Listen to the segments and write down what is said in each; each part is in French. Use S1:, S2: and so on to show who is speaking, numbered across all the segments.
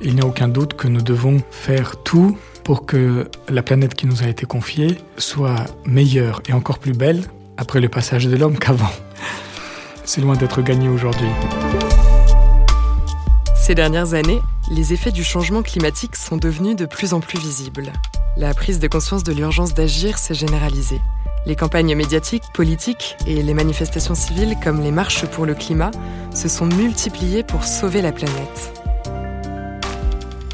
S1: Il n'y a aucun doute que nous devons faire tout pour que la planète qui nous a été confiée soit meilleure et encore plus belle après le passage de l'homme qu'avant. C'est loin d'être gagné aujourd'hui.
S2: Ces dernières années, les effets du changement climatique sont devenus de plus en plus visibles. La prise de conscience de l'urgence d'agir s'est généralisée. Les campagnes médiatiques, politiques et les manifestations civiles comme les marches pour le climat se sont multipliées pour sauver la planète.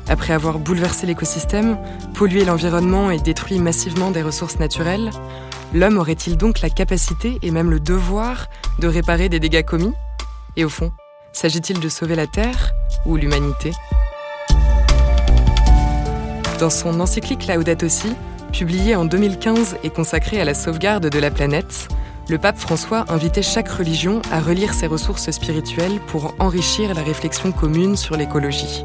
S2: Après avoir bouleversé l'écosystème, pollué l'environnement et détruit massivement des ressources naturelles, l'homme aurait-il donc la capacité et même le devoir de réparer des dégâts commis? Et au fond, s'agit-il de sauver la Terre ou l'humanité? Dans son encyclique Laudato Si, publié en 2015 et consacré à la sauvegarde de la planète, le pape François invitait chaque religion à relire ses ressources spirituelles pour enrichir la réflexion commune sur l'écologie.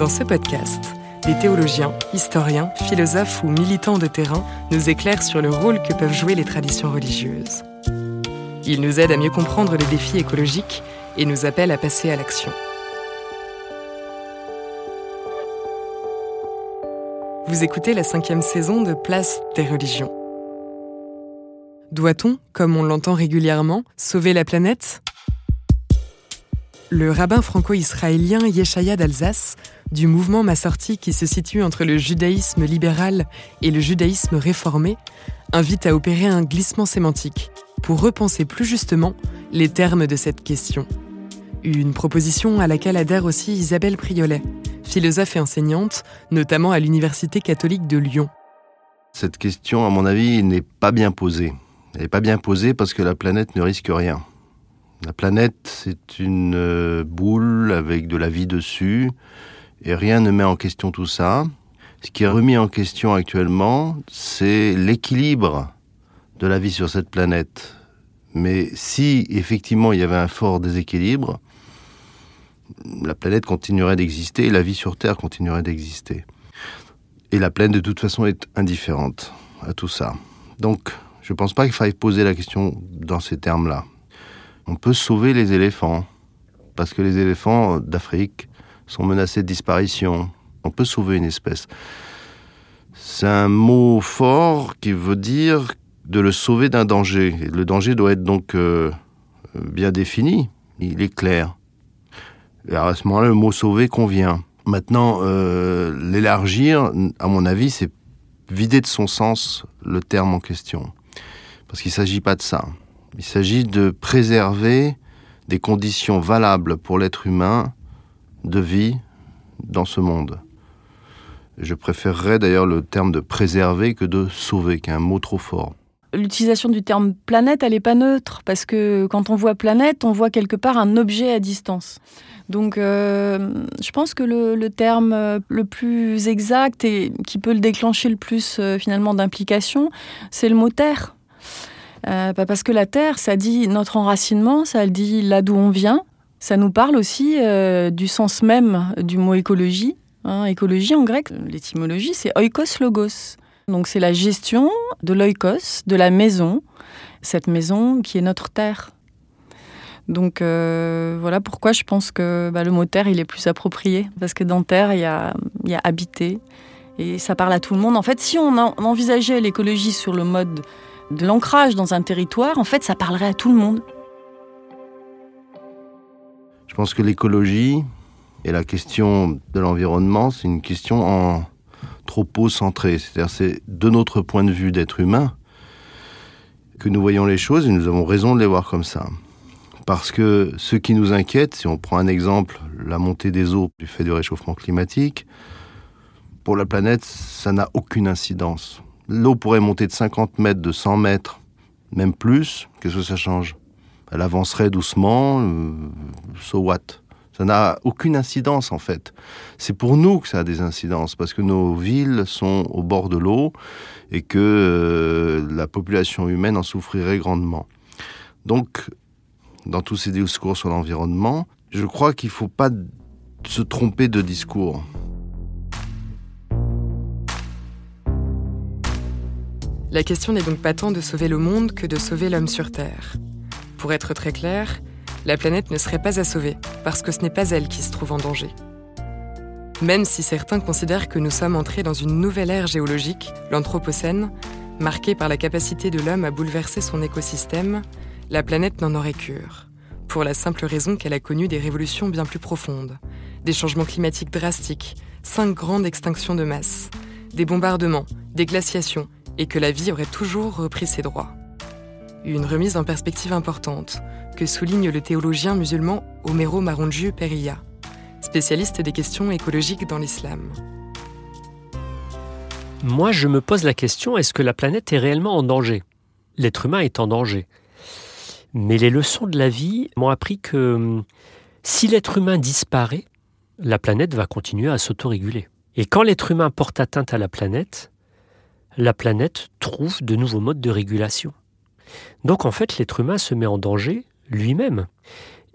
S2: Dans ce podcast, des théologiens, historiens, philosophes ou militants de terrain nous éclairent sur le rôle que peuvent jouer les traditions religieuses. Ils nous aident à mieux comprendre les défis écologiques et nous appellent à passer à l'action. Vous écoutez la cinquième saison de Place des religions. Doit-on, comme on l'entend régulièrement, sauver la planète? Le rabbin franco-israélien Yeshaya d'Alsace du mouvement Massorti qui se situe entre le judaïsme libéral et le judaïsme réformé, invite à opérer un glissement sémantique pour repenser plus justement les termes de cette question. Une proposition à laquelle adhère aussi Isabelle Priolet, philosophe et enseignante, notamment à l'Université catholique de Lyon.
S3: Cette question, à mon avis, n'est pas bien posée. Elle n'est pas bien posée parce que la planète ne risque rien. La planète, c'est une euh, boule avec de la vie dessus et rien ne met en question tout ça. Ce qui est remis en question actuellement, c'est l'équilibre de la vie sur cette planète. Mais si effectivement il y avait un fort déséquilibre, la planète continuerait d'exister et la vie sur Terre continuerait d'exister. Et la planète de toute façon est indifférente à tout ça. Donc je ne pense pas qu'il faille poser la question dans ces termes-là. On peut sauver les éléphants, parce que les éléphants d'Afrique sont menacés de disparition. On peut sauver une espèce. C'est un mot fort qui veut dire de le sauver d'un danger. Le danger doit être donc euh, bien défini, il est clair. Et à ce moment-là, le mot sauver convient. Maintenant, euh, l'élargir, à mon avis, c'est vider de son sens le terme en question. Parce qu'il ne s'agit pas de ça. Il s'agit de préserver des conditions valables pour l'être humain de vie dans ce monde. Je préférerais d'ailleurs le terme de préserver que de sauver, qui est un mot trop fort.
S4: L'utilisation du terme planète, elle n'est pas neutre, parce que quand on voit planète, on voit quelque part un objet à distance. Donc euh, je pense que le, terme euh, le plus exact et qui peut le déclencher le plus euh, finalement d'implication, c'est le mot terre. parce que la terre, ça dit notre enracinement, ça dit là d'où on vient, ça nous parle aussi euh, du sens même du mot écologie. Hein, écologie en grec, l'étymologie, c'est oikos logos. Donc c'est la gestion de l'oikos, de la maison, cette maison qui est notre terre. Donc euh, voilà pourquoi je pense que bah, le mot terre, il est plus approprié. Parce que dans terre, il y a, habiter. Et ça parle à tout le monde. En fait, si on envisageait l'écologie sur le mode de l'ancrage dans un territoire, en fait, ça parlerait à tout le monde.
S3: Je pense que l'écologie et la question de l'environnement, c'est une question en centrée. C'est-à-dire, c'est de notre point de vue d'être humain que nous voyons les choses et nous avons raison de les voir comme ça. Parce que ce qui nous inquiète, si on prend un exemple, la montée des eaux du fait du réchauffement climatique, pour la planète, ça n'a aucune incidence. L'eau pourrait monter de 50 mètres, de 100 mètres, même plus. Qu'est-ce que ça change elle avancerait doucement, euh, so what? Ça n'a aucune incidence en fait. C'est pour nous que ça a des incidences, parce que nos villes sont au bord de l'eau et que euh, la population humaine en souffrirait grandement. Donc, dans tous ces discours sur l'environnement, je crois qu'il ne faut pas se tromper de discours.
S2: La question n'est donc pas tant de sauver le monde que de sauver l'homme sur Terre. Pour être très clair, la planète ne serait pas à sauver, parce que ce n'est pas elle qui se trouve en danger. Même si certains considèrent que nous sommes entrés dans une nouvelle ère géologique, l'Anthropocène, marquée par la capacité de l'homme à bouleverser son écosystème, la planète n'en aurait cure, pour la simple raison qu'elle a connu des révolutions bien plus profondes, des changements climatiques drastiques, cinq grandes extinctions de masse, des bombardements, des glaciations, et que la vie aurait toujours repris ses droits. Une remise en perspective importante, que souligne le théologien musulman Omero Marunju Periya, spécialiste des questions écologiques dans l'islam.
S5: Moi, je me pose la question, est-ce que la planète est réellement en danger? L'être humain est en danger. Mais les leçons de la vie m'ont appris que hum, si l'être humain disparaît, la planète va continuer à s'autoréguler. Et quand l'être humain porte atteinte à la planète, la planète trouve de nouveaux modes de régulation. Donc en fait, l'être humain se met en danger lui-même.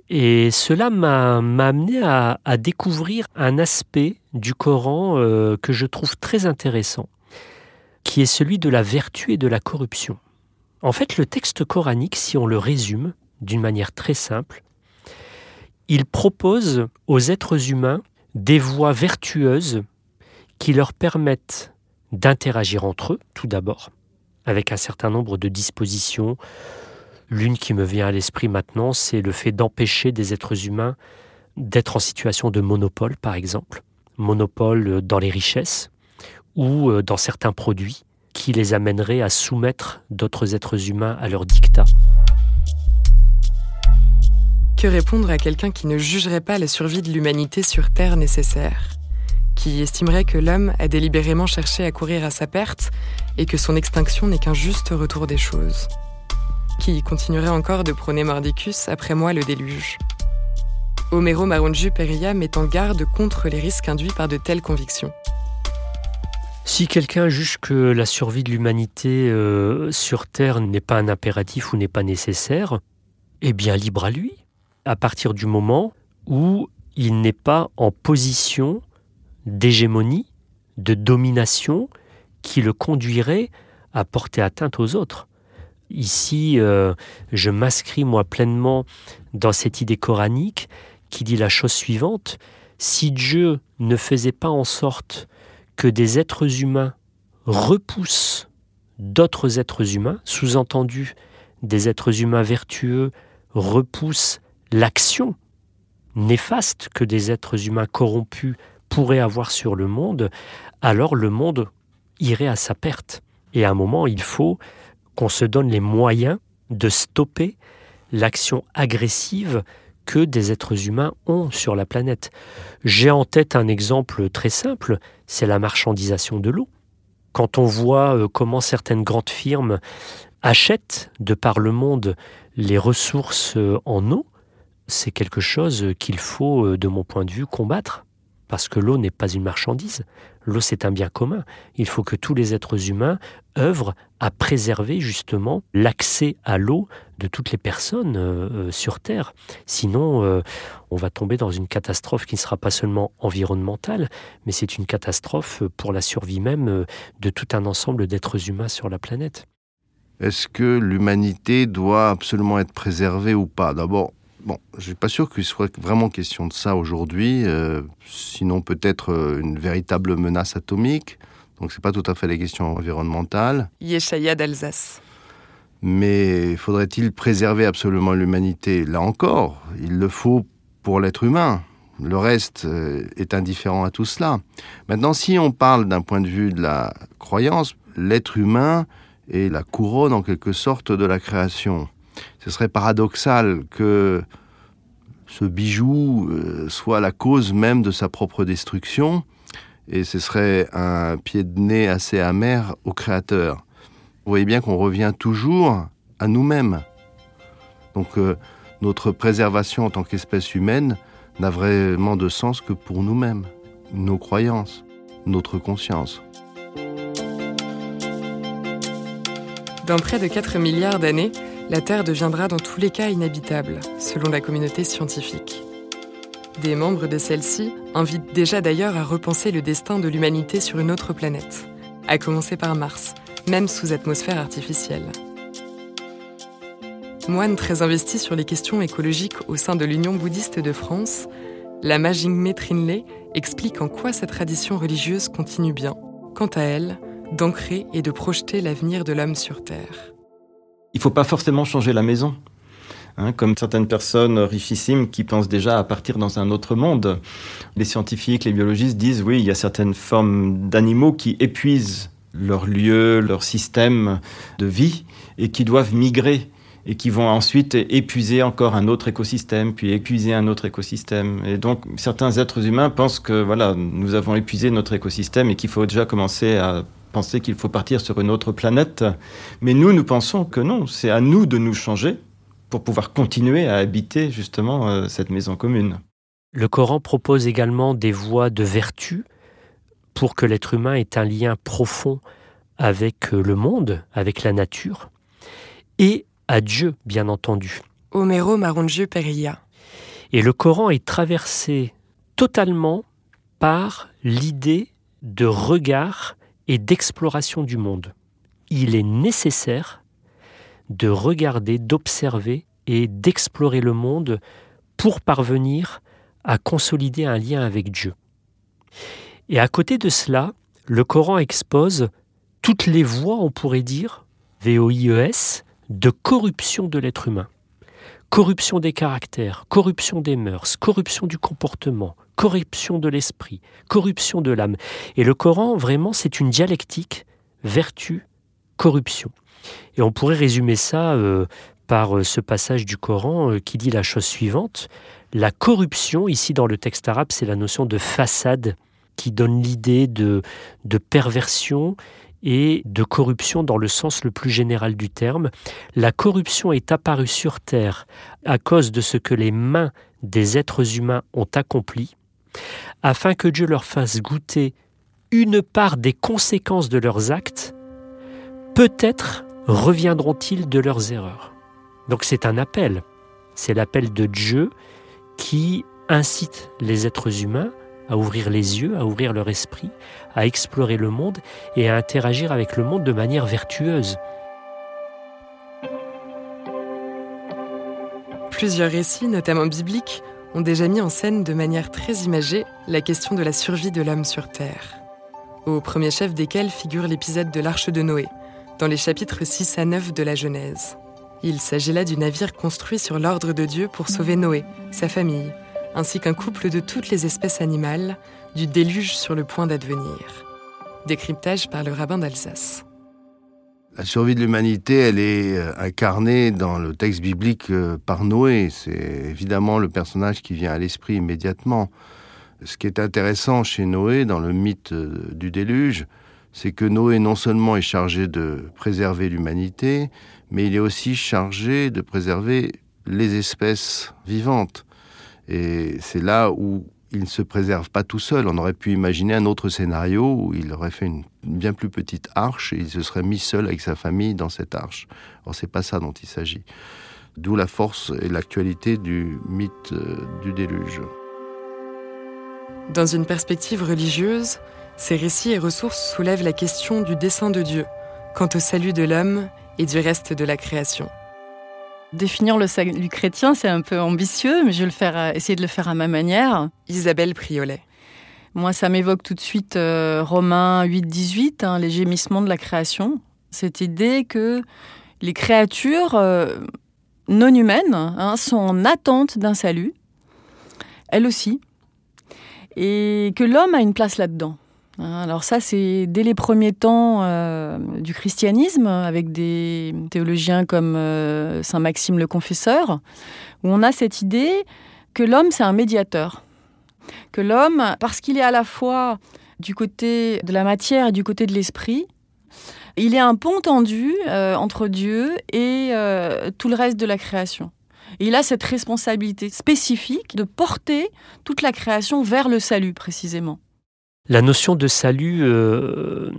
S5: Et cela m'a amené à, découvrir un aspect du Coran euh, que je trouve très intéressant, qui est celui de la vertu et de la corruption. En fait, le texte coranique, si on le résume d'une manière très simple, il propose aux êtres humains des voies vertueuses qui leur permettent d'interagir entre eux, tout d'abord, avec un certain nombre de dispositions. L'une qui me vient à l'esprit maintenant, c'est le fait d'empêcher des êtres humains d'être en situation de monopole, par exemple, monopole dans les richesses ou euh, dans certains produits qui les amènerait à soumettre d'autres êtres humains à leur dictat.
S2: Que répondre à quelqu'un qui ne jugerait pas la survie de l'humanité sur Terre nécessaire? Qui estimerait que l'homme a délibérément cherché à courir à sa perte et que son extinction n'est qu'un juste retour des choses. Qui continuerait encore de prôner Mordicus après moi le déluge. Homero Marunju Peria met en garde contre les risques induits par de telles convictions.
S5: Si quelqu'un juge que la survie de l'humanité euh, sur Terre n'est pas un impératif ou n'est pas nécessaire, eh bien libre à lui, à partir du moment où il n'est pas en position d'hégémonie, de domination qui le conduirait à porter atteinte aux autres. Ici, euh, je m'inscris moi pleinement dans cette idée coranique qui dit la chose suivante, si Dieu ne faisait pas en sorte que des êtres humains repoussent d'autres êtres humains, sous-entendu des êtres humains vertueux repoussent l'action néfaste que des êtres humains corrompus pourraient avoir sur le monde, alors le monde irait à sa perte. Et à un moment, il faut qu'on se donne les moyens de stopper l'action agressive que des êtres humains ont sur la planète. J'ai en tête un exemple très simple, c'est la marchandisation de l'eau. Quand on voit euh, comment certaines grandes firmes achètent de par le monde les ressources euh, en eau, c'est quelque chose qu'il faut, euh, de mon point de vue, combattre. Parce que l'eau n'est pas une marchandise. L'eau, c'est un bien commun. Il faut que tous les êtres humains œuvrent à préserver justement l'accès à l'eau de toutes les personnes euh, euh, sur Terre. Sinon, euh, on va tomber dans une catastrophe qui ne sera pas seulement environnementale, mais c'est une catastrophe pour la survie même de tout un ensemble d'êtres humains sur la planète.
S3: Est-ce que l'humanité doit absolument être préservée ou pas? D'abord, Bon, je suis pas sûr qu'il soit vraiment question de ça aujourd'hui, euh, sinon peut-être euh, une véritable menace atomique. Donc c'est pas tout à fait les questions environnementales.
S2: Yeshaya d'Alsace.
S3: Mais faudrait-il préserver absolument l'humanité? Là encore, il le faut pour l'être humain. Le reste euh, est indifférent à tout cela. Maintenant, si on parle d'un point de vue de la croyance, l'être humain est la couronne en quelque sorte de la création ce serait paradoxal que ce bijou euh, soit la cause même de sa propre destruction, et ce serait un pied de nez assez amer au Créateur. Vous voyez bien qu'on revient toujours à nous-mêmes. Donc euh, notre préservation en tant qu'espèce humaine n'a vraiment de sens que pour nous-mêmes, nos croyances, notre conscience.
S2: Dans près de 4 milliards d'années, la Terre deviendra dans tous les cas inhabitable, selon la communauté scientifique. Des membres de celle-ci invitent déjà d'ailleurs à repenser le destin de l'humanité sur une autre planète, à commencer par Mars, même sous atmosphère artificielle. Moine très investi sur les questions écologiques au sein de l'Union bouddhiste de France, la Jingme Trinley explique en quoi sa tradition religieuse continue bien, quant à elle, d'ancrer et de projeter l'avenir de l'homme sur Terre.
S6: Il ne faut pas forcément changer la maison. Hein, comme certaines personnes richissimes qui pensent déjà à partir dans un autre monde. Les scientifiques, les biologistes disent oui, il y a certaines formes d'animaux qui épuisent leur lieu, leur système de vie et qui doivent migrer et qui vont ensuite épuiser encore un autre écosystème, puis épuiser un autre écosystème. Et donc certains êtres humains pensent que voilà, nous avons épuisé notre écosystème et qu'il faut déjà commencer à penser qu'il faut partir sur une autre planète. Mais nous, nous pensons que non, c'est à nous de nous changer pour pouvoir continuer à habiter justement euh, cette maison commune.
S5: Le Coran propose également des voies de vertu pour que l'être humain ait un lien profond avec euh, le monde, avec la nature, et à Dieu, bien entendu.
S2: Homero Marondieu Perilla.
S5: Et le Coran est traversé totalement par l'idée de regard et d'exploration du monde. Il est nécessaire de regarder, d'observer et d'explorer le monde pour parvenir à consolider un lien avec Dieu. Et à côté de cela, le Coran expose toutes les voies, on pourrait dire, VOIES, de corruption de l'être humain. Corruption des caractères, corruption des mœurs, corruption du comportement, corruption de l'esprit, corruption de l'âme. Et le Coran, vraiment, c'est une dialectique vertu, corruption. Et on pourrait résumer ça euh, par euh, ce passage du Coran euh, qui dit la chose suivante. La corruption, ici dans le texte arabe, c'est la notion de façade qui donne l'idée de, de perversion et de corruption dans le sens le plus général du terme. La corruption est apparue sur Terre à cause de ce que les mains des êtres humains ont accompli, afin que Dieu leur fasse goûter une part des conséquences de leurs actes, peut-être reviendront-ils de leurs erreurs Donc c'est un appel, c'est l'appel de Dieu qui incite les êtres humains à ouvrir les yeux, à ouvrir leur esprit, à explorer le monde et à interagir avec le monde de manière vertueuse.
S2: Plusieurs récits, notamment bibliques, ont déjà mis en scène de manière très imagée la question de la survie de l'homme sur Terre. Au premier chef desquels figure l'épisode de l'Arche de Noé, dans les chapitres 6 à 9 de la Genèse. Il s'agit là du navire construit sur l'ordre de Dieu pour sauver Noé, sa famille, ainsi qu'un couple de toutes les espèces animales du déluge sur le point d'advenir. Décryptage par le rabbin d'Alsace.
S3: La survie de l'humanité, elle est euh, incarnée dans le texte biblique euh, par Noé. C'est évidemment le personnage qui vient à l'esprit immédiatement. Ce qui est intéressant chez Noé, dans le mythe euh, du déluge, c'est que Noé non seulement est chargé de préserver l'humanité, mais il est aussi chargé de préserver les espèces vivantes. Et c'est là où il ne se préserve pas tout seul. On aurait pu imaginer un autre scénario où il aurait fait une bien plus petite arche et il se serait mis seul avec sa famille dans cette arche. Or, c'est pas ça dont il s'agit. D'où la force et l'actualité du mythe euh, du déluge.
S2: Dans une perspective religieuse, ces récits et ressources soulèvent la question du dessein de Dieu quant au salut de l'homme et du reste de la création.
S4: Définir le salut chrétien, c'est un peu ambitieux, mais je vais le faire, euh, essayer de le faire à ma manière.
S2: Isabelle Priolet.
S4: Moi, ça m'évoque tout de suite euh, Romains 8-18, hein, les gémissements de la création. Cette idée que les créatures euh, non humaines hein, sont en attente d'un salut, elles aussi, et que l'homme a une place là-dedans. Hein, alors ça, c'est dès les premiers temps euh, du christianisme, avec des théologiens comme euh, Saint Maxime le Confesseur, où on a cette idée que l'homme, c'est un médiateur. Que l'homme, parce qu'il est à la fois du côté de la matière et du côté de l'esprit, il est un pont tendu euh, entre Dieu et tout le reste de la création. Il a cette responsabilité spécifique de porter toute la création vers le salut, précisément.
S5: La notion de salut, euh,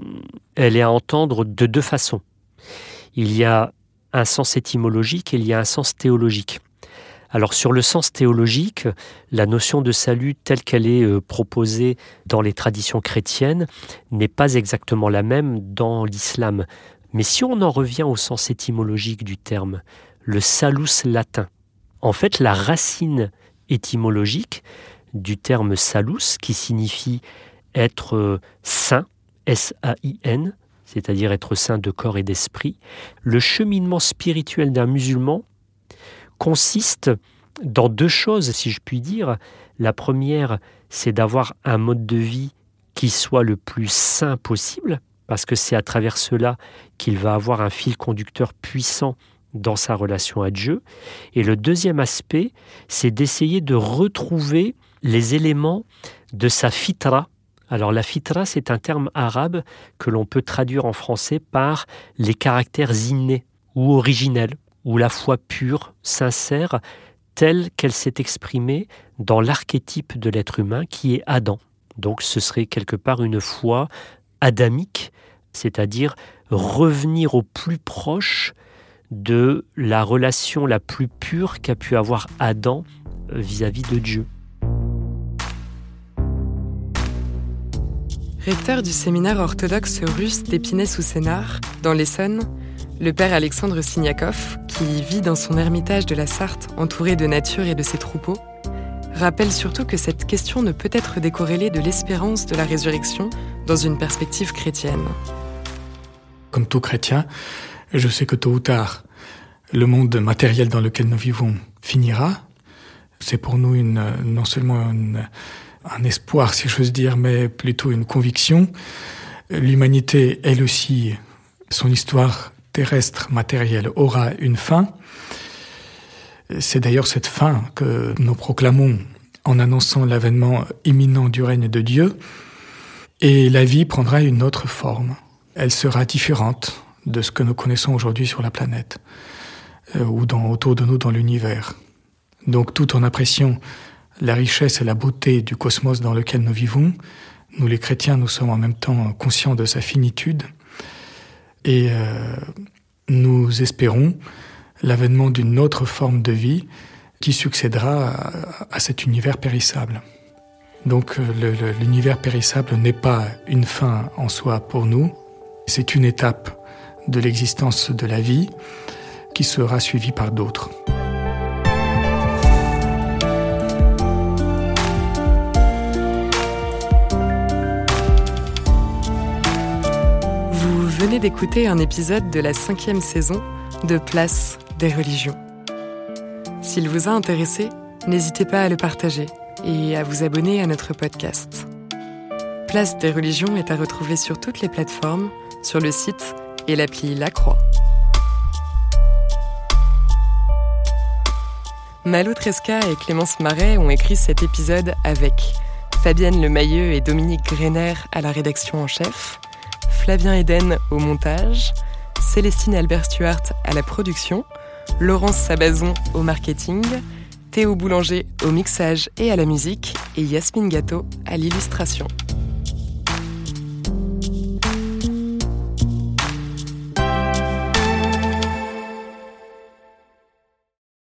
S5: elle est à entendre de deux façons. Il y a un sens étymologique et il y a un sens théologique. Alors sur le sens théologique, la notion de salut telle qu'elle est euh, proposée dans les traditions chrétiennes n'est pas exactement la même dans l'islam. Mais si on en revient au sens étymologique du terme, le salus latin, en fait la racine étymologique du terme salus, qui signifie être euh, saint, S-A-I-N, c'est-à-dire être saint de corps et d'esprit, le cheminement spirituel d'un musulman consiste dans deux choses, si je puis dire. La première, c'est d'avoir un mode de vie qui soit le plus sain possible, parce que c'est à travers cela qu'il va avoir un fil conducteur puissant dans sa relation à Dieu. Et le deuxième aspect, c'est d'essayer de retrouver les éléments de sa fitra. Alors la fitra, c'est un terme arabe que l'on peut traduire en français par les caractères innés ou originels ou la foi pure, sincère, telle qu'elle s'est exprimée dans l'archétype de l'être humain qui est Adam. Donc ce serait quelque part une foi adamique, c'est-à-dire revenir au plus proche de la relation la plus pure qu'a pu avoir Adam vis-à-vis de Dieu.
S2: Recteur du séminaire orthodoxe russe d'Épinay-sous-Sénart, dans l'Essonne, le père Alexandre Signakov, qui vit dans son ermitage de la Sarthe entouré de nature et de ses troupeaux, rappelle surtout que cette question ne peut être décorrélée de l'espérance de la résurrection dans une perspective chrétienne.
S1: Comme tout chrétien, je sais que tôt ou tard, le monde matériel dans lequel nous vivons finira. C'est pour nous une, non seulement un espoir, si j'ose dire, mais plutôt une conviction. L'humanité, elle aussi, son histoire terrestre matériel aura une fin. C'est d'ailleurs cette fin que nous proclamons en annonçant l'avènement imminent du règne de Dieu. Et la vie prendra une autre forme. Elle sera différente de ce que nous connaissons aujourd'hui sur la planète euh, ou dans, autour de nous dans l'univers. Donc tout en appréciant la richesse et la beauté du cosmos dans lequel nous vivons, nous les chrétiens, nous sommes en même temps conscients de sa finitude et euh, nous espérons l'avènement d'une autre forme de vie qui succédera à, cet univers périssable. Donc euh, l'univers périssable n'est pas une fin en soi pour nous, c'est une étape de l'existence de la vie qui sera suivie par d'autres.
S2: Venez d'écouter un épisode de la cinquième saison de Place des religions. S'il vous a intéressé, n'hésitez pas à le partager et à vous abonner à notre podcast. Place des religions est à retrouver sur toutes les plateformes, sur le site et l'appli La Croix. Malo Tresca et Clémence Marais ont écrit cet épisode avec Fabienne Lemayeux et Dominique Greiner à la rédaction en chef, Flavien Eden au montage, Célestine Albert Stuart à la production, Laurence Sabazon au marketing, Théo Boulanger au mixage et à la musique et Yasmine Gâteau à l'illustration.